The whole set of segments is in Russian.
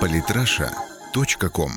Политраша.ком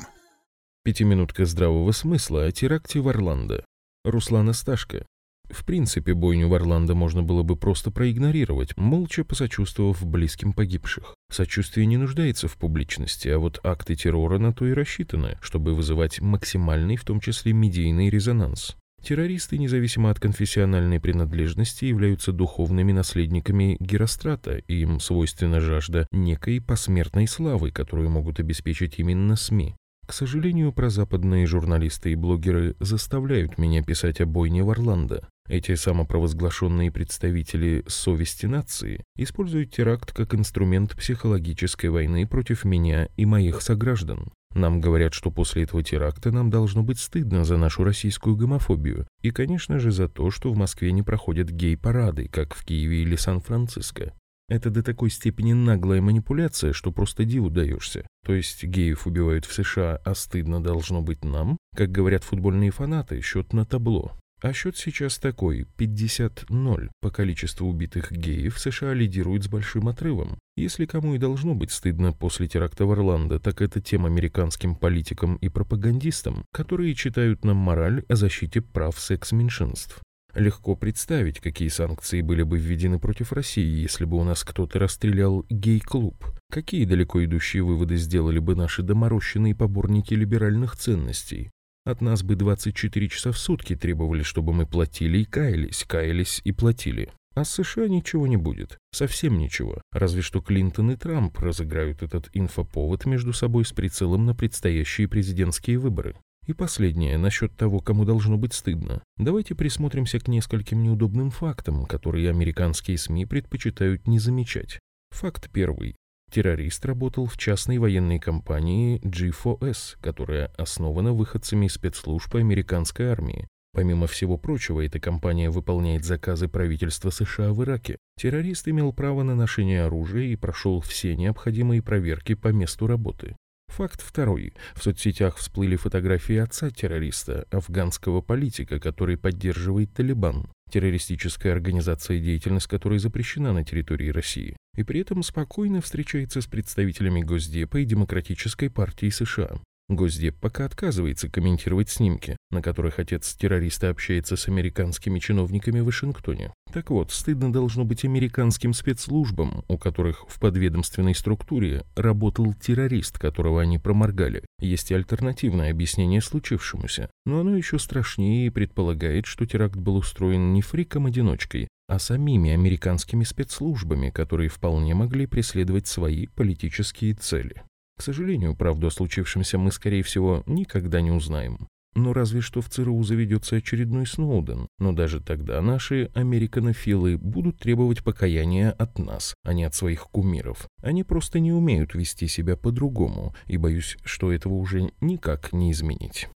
Пятиминутка здравого смысла о теракте в Орландо. Руслана Сташко. В принципе, бойню в Орландо можно было бы просто проигнорировать, молча посочувствовав близким погибших. Сочувствие не нуждается в публичности, а вот акты террора на то и рассчитаны, чтобы вызывать максимальный, в том числе медийный резонанс. Террористы, независимо от конфессиональной принадлежности, являются духовными наследниками Герострата, и им свойственна жажда некой посмертной славы, которую могут обеспечить именно СМИ. К сожалению, прозападные журналисты и блогеры заставляют меня писать о бойне в Орландо. Эти самопровозглашенные представители совести нации используют теракт как инструмент психологической войны против меня и моих сограждан. Нам говорят, что после этого теракта нам должно быть стыдно за нашу российскую гомофобию. И, конечно же, за то, что в Москве не проходят гей-парады, как в Киеве или Сан-Франциско. Это до такой степени наглая манипуляция, что просто диву даешься. То есть геев убивают в США, а стыдно должно быть нам? Как говорят футбольные фанаты, счет на табло. А счет сейчас такой, 50-0. По количеству убитых геев США лидирует с большим отрывом. Если кому и должно быть стыдно после теракта в Орландо, так это тем американским политикам и пропагандистам, которые читают нам мораль о защите прав секс-меньшинств. Легко представить, какие санкции были бы введены против России, если бы у нас кто-то расстрелял гей-клуб. Какие далеко идущие выводы сделали бы наши доморощенные поборники либеральных ценностей. От нас бы 24 часа в сутки требовали, чтобы мы платили и каялись, каялись и платили. А с США ничего не будет. Совсем ничего. Разве что Клинтон и Трамп разыграют этот инфоповод между собой с прицелом на предстоящие президентские выборы. И последнее, насчет того, кому должно быть стыдно. Давайте присмотримся к нескольким неудобным фактам, которые американские СМИ предпочитают не замечать. Факт первый. Террорист работал в частной военной компании G4S, которая основана выходцами спецслужб американской армии. Помимо всего прочего, эта компания выполняет заказы правительства США в Ираке. Террорист имел право на ношение оружия и прошел все необходимые проверки по месту работы. Факт второй. В соцсетях всплыли фотографии отца террориста, афганского политика, который поддерживает Талибан, террористическая организация, деятельность которой запрещена на территории России, и при этом спокойно встречается с представителями Госдепа и Демократической партии США. Госдеп пока отказывается комментировать снимки, на которых отец террориста общается с американскими чиновниками в Вашингтоне. Так вот, стыдно должно быть американским спецслужбам, у которых в подведомственной структуре работал террорист, которого они проморгали. Есть и альтернативное объяснение случившемуся, но оно еще страшнее и предполагает, что теракт был устроен не фриком-одиночкой, а самими американскими спецслужбами, которые вполне могли преследовать свои политические цели. К сожалению, правду о случившемся мы, скорее всего, никогда не узнаем. Но разве что в ЦРУ заведется очередной Сноуден. Но даже тогда наши американофилы будут требовать покаяния от нас, а не от своих кумиров. Они просто не умеют вести себя по-другому, и боюсь, что этого уже никак не изменить.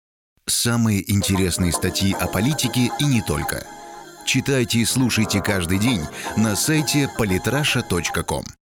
Самые интересные статьи о политике и не только. Читайте и слушайте каждый день на сайте polytrasha.com.